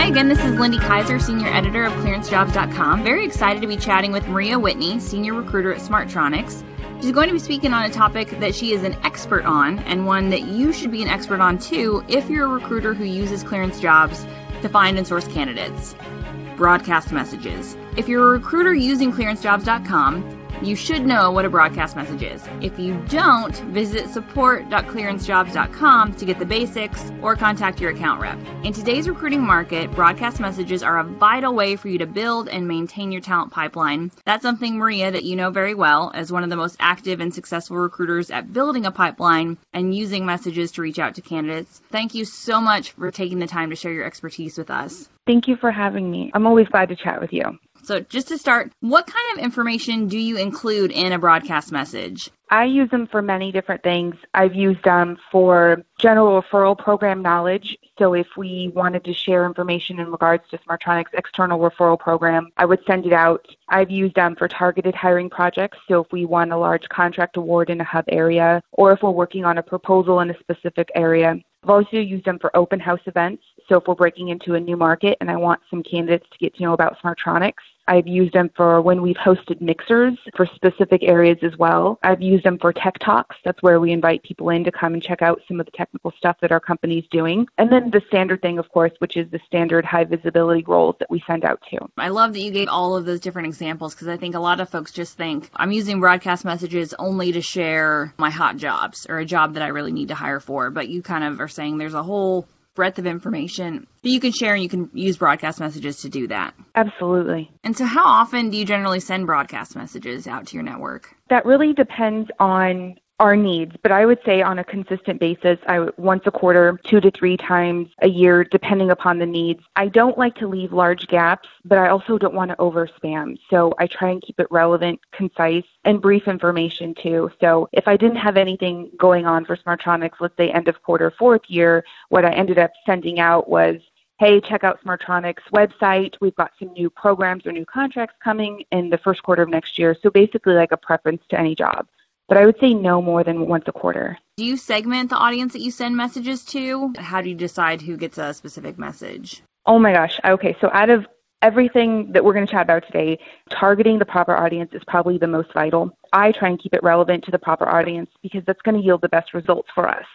Hi again, this is Lindy Kaiser, Senior Editor of ClearanceJobs.com. Very excited to be chatting with Maria Whitney, Senior Recruiter at Smartronix. She's going to be speaking on a topic that she is an expert on and one that you should be an expert on too if you're a recruiter who uses clearance jobs to find and source candidates. Broadcast messages. If you're a recruiter using clearancejobs.com, you should know what a broadcast message is. If you don't, visit support.clearancejobs.com to get the basics or contact your account rep. In today's recruiting market, broadcast messages are a vital way for you to build and maintain your talent pipeline. That's something, Maria, that you know very well as one of the most active and successful recruiters at building a pipeline and using messages to reach out to candidates. Thank you so much for taking the time to share your expertise with us. Thank you for having me. I'm always glad to chat with you. So, just to start, what kind of information do you include in a broadcast message? I use them for many different things. I've used them for general referral program knowledge. So if we wanted to share information in regards to Smartronix external referral program, I would send it out. I've used them for targeted hiring projects. So if we won a large contract award in a hub area, or if we're working on a proposal in a specific area. I've also used them for open house events. So if we're breaking into a new market and I want some candidates to get to know about Smartronix, I've used them for when we've hosted mixers for specific areas as well. I've used them for tech talks. That's where we invite people in to come and check out some of the technical stuff that our company's doing. And then the standard thing, of course, which is the standard high visibility roles that we send out to. I love that you gave all of those different examples because I think a lot of folks just think I'm using broadcast messages only to share my hot jobs or a job that I really need to hire for. But you kind of are saying there's a whole breadth of information that you can share and you can use broadcast messages to do that. Absolutely. And so, how often do you generally send broadcast messages out to your network? That really depends on our needs, but I would say on a consistent basis, I once a quarter, two to three times a year, depending upon the needs. I don't like to leave large gaps, but I also don't want to over spam. So I try and keep it relevant, concise, and brief information too. So if I didn't have anything going on for Smartronix, let's say end of quarter fourth year, what I ended up sending out was hey, check out Smartronix website. We've got some new programs or new contracts coming in the first quarter of next year. So basically like a preference to any job but I would say no more than once a quarter. Do you segment the audience that you send messages to? How do you decide who gets a specific message? Oh my gosh. Okay, so out of everything that we're going to chat about today, targeting the proper audience is probably the most vital. I try and keep it relevant to the proper audience because that's going to yield the best results for us.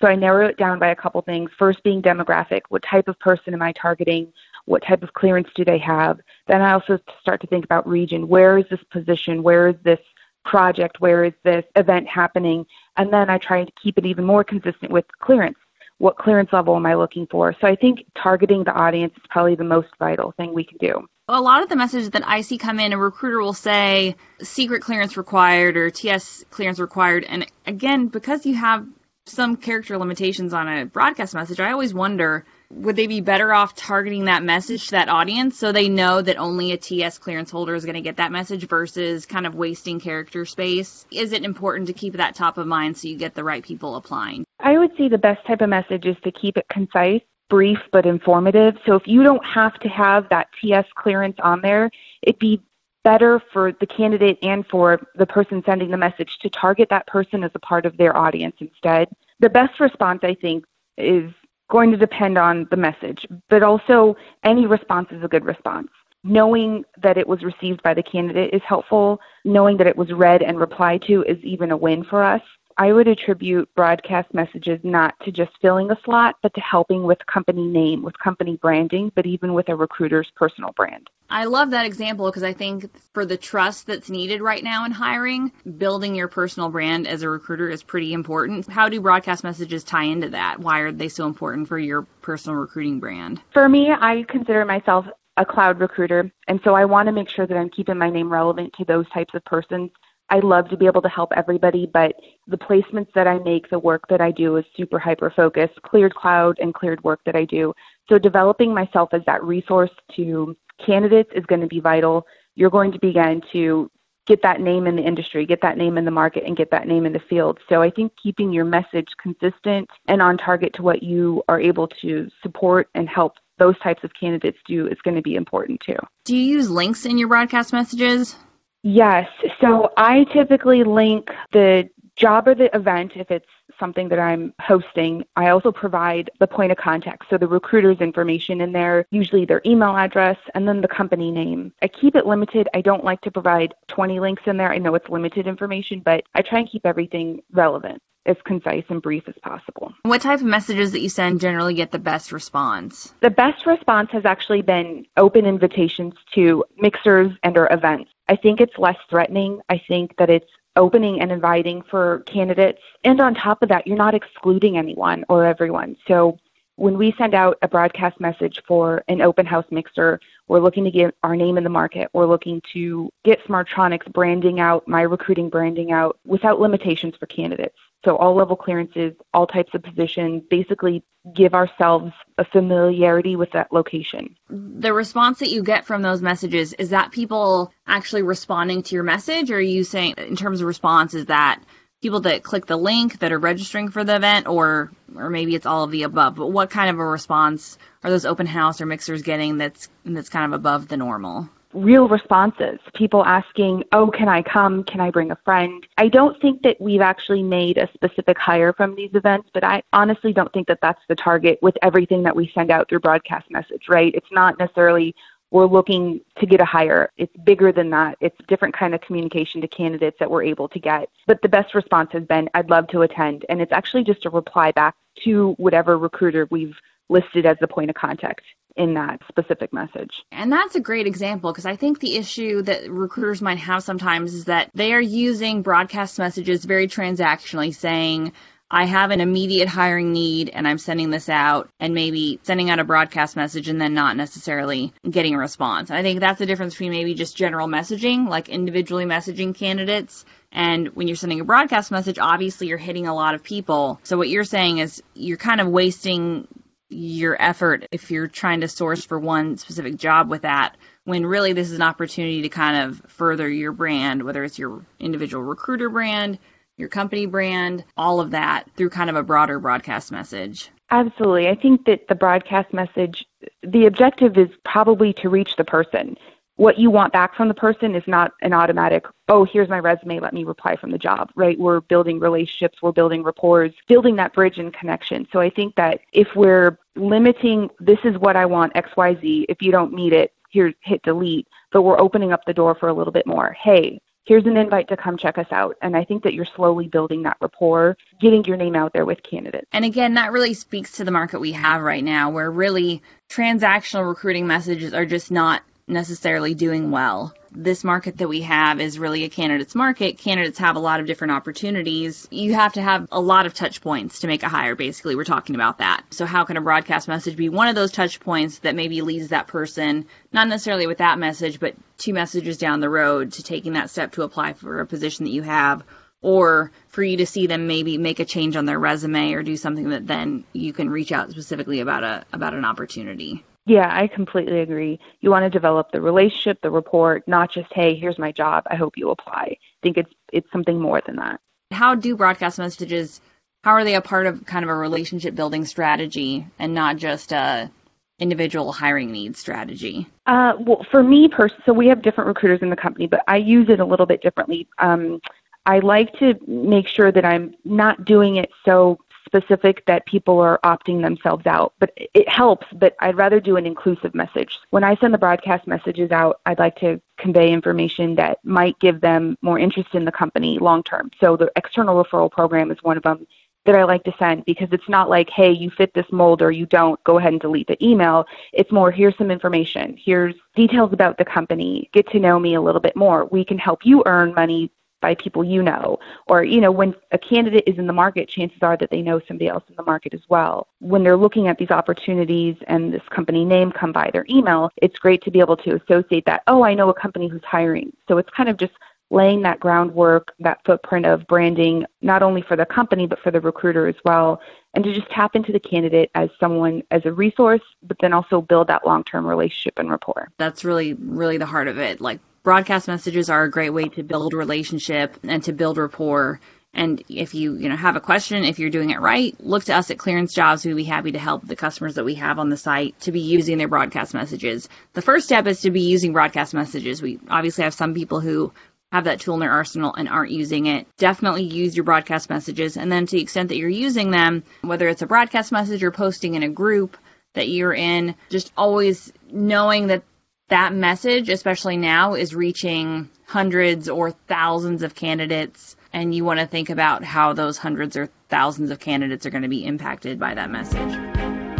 So I narrow it down by a couple things. First being demographic. What type of person am I targeting? What type of clearance do they have? Then I also start to think about region. Where is this position? Where is this project? Where is this event happening? And then I try to keep it even more consistent with clearance. What clearance level am I looking for? So I think targeting the audience is probably the most vital thing we can do. A lot of the messages that I see come in, a recruiter will say secret clearance required or TS clearance required. And again, because you have some character limitations on a broadcast message, I always wonder would they be better off targeting that message to that audience so they know that only a TS clearance holder is going to get that message versus kind of wasting character space? Is it important to keep that top of mind so you get the right people applying? I would say the best type of message is to keep it concise, brief, but informative. So if you don't have to have that TS clearance on there, it'd be better for the candidate and for the person sending the message to target that person as a part of their audience instead. The best response, I think, is going to depend on the message, but also any response is a good response. Knowing that it was received by the candidate is helpful. Knowing that it was read and replied to is even a win for us. I would attribute broadcast messages not to just filling a slot, but to helping with company name, with company branding, but even with a recruiter's personal brand. I love that example because I think for the trust that's needed right now in hiring, building your personal brand as a recruiter is pretty important. How do broadcast messages tie into that? Why are they so important for your personal recruiting brand? For me, I consider myself a cloud recruiter, and so I want to make sure that I'm keeping my name relevant to those types of persons I love to be able to help everybody, but the placements that I make, the work that I do is super hyper focused, cleared cloud and cleared work that I do. So developing myself as that resource to candidates is going to be vital. You're going to begin to get that name in the industry, get that name in the market, and get that name in the field. So I think keeping your message consistent and on target to what you are able to support and help those types of candidates do is going to be important too. Do you use links in your broadcast messages? Yes. So I typically link the job or the event if it's something that I'm hosting, I also provide the point of contact. So the recruiter's information in there, usually their email address, and then the company name. I keep it limited. I don't like to provide 20 links in there. I know it's limited information, but I try and keep everything relevant as concise and brief as possible. What type of messages that you send generally get the best response? The best response has actually been open invitations to mixers and or events. I think it's less threatening. I think that it's opening and inviting for candidates. And on top of that, you're not excluding anyone or everyone. So when we send out a broadcast message for an open house mixer, we're looking to get our name in the market. We're looking to get Smartronix branding out, my recruiting branding out without limitations for candidates. So all level clearances, all types of positions, basically give ourselves a familiarity with that location. The response that you get from those messages, is that people actually responding to your message? Or are you saying, in terms of response, is that people that click the link that are registering for the event or or maybe it's all of the above but what kind of a response are those open house or mixers getting that's that's kind of above the normal real responses. People asking, oh, can I come? Can I bring a friend? I don't think that we've actually made a specific hire from these events, but I honestly don't think that that's the target with everything that we send out through broadcast message, right? It's not necessarily we're looking to get a hire. It's bigger than that. It's different kind of communication to candidates that we're able to get. But the best response has been, I'd love to attend. And it's actually just a reply back to whatever recruiter we've listed as the point of contact in that specific message. And that's a great example because I think the issue that recruiters might have sometimes is that they are using broadcast messages very transactionally, saying, I have an immediate hiring need and I'm sending this out and maybe sending out a broadcast message and then not necessarily getting a response. I think that's the difference between maybe just general messaging, like individually messaging candidates. And when you're sending a broadcast message, obviously you're hitting a lot of people. So what you're saying is you're kind of wasting your effort if you're trying to source for one specific job with that when really this is an opportunity to kind of further your brand, whether it's your individual recruiter brand, your company brand, all of that through kind of a broader broadcast message. Absolutely. I think that the broadcast message, the objective is probably to reach the person. What you want back from the person is not an automatic, oh, here's my resume, let me reply from the job, right? We're building relationships, we're building rapport, building that bridge and connection. So I think that if we're limiting, this is what I want, XYZ, if you don't meet it, here, hit delete, but we're opening up the door for a little bit more. Hey, here's an invite to come check us out. And I think that you're slowly building that rapport, getting your name out there with candidates. And again, that really speaks to the market we have right now, where really transactional recruiting messages are just not necessarily doing well. This market that we have is really a candidates market. Candidates have a lot of different opportunities. You have to have a lot of touch points to make a hire, basically. We're talking about that. So, how can a broadcast message be one of those touch points that maybe leads that person, not necessarily with that message, but two messages down the road to taking that step to apply for a position that you have? Or for you to see them maybe make a change on their resume or do something that then you can reach out specifically about a about an opportunity. Yeah, I completely agree. You want to develop the relationship, the rapport, not just, hey, here's my job, I hope you apply. I think it's it's something more than that. How do broadcast messages how are they a part of kind of a relationship building strategy and not just a individual hiring needs strategy? Uh, well, for me, pers- so we have different recruiters in the company, but I use it a little bit differently. Um, I like to make sure that I'm not doing it so specific that people are opting themselves out. But it helps, but I'd rather do an inclusive message. When I send the broadcast messages out, I'd like to convey information that might give them more interest in the company long term. So the external referral program is one of them that I like to send because it's not like, hey, you fit this mold or you don't, go ahead and delete the email. It's more, here's some information. Here's details about the company. Get to know me a little bit more. We can help you earn money by people you know. Or, you know, when a candidate is in the market, chances are that they know somebody else in the market as well. When they're looking at these opportunities and this company name come by their email, it's great to be able to associate that, oh, I know a company who's hiring. So it's kind of just laying that groundwork, that footprint of branding, not only for the company, but for the recruiter as well, and to just tap into the candidate as someone, as a resource, but then also build that long term relationship and rapport. That's really, really the heart of it. Like broadcast messages are a great way to build relationship and to build rapport. And if you, you know, have a question, if you're doing it right, look to us at Clearance Jobs. We'd be happy to help the customers that we have on the site to be using their broadcast messages. The first step is to be using broadcast messages. We obviously have some people who have that tool in their arsenal and aren't using it. Definitely use your broadcast messages. And then to the extent that you're using them, whether it's a broadcast message or posting in a group that you're in, just always knowing that that message, especially now, is reaching hundreds or thousands of candidates. And you want to think about how those hundreds or thousands of candidates are going to be impacted by that message.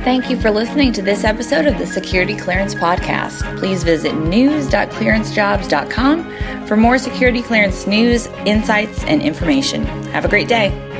Thank you for listening to this episode of the Security Clearance Podcast. Please visit news.clearancejobs.com for more security clearance news, insights, and information. Have a great day.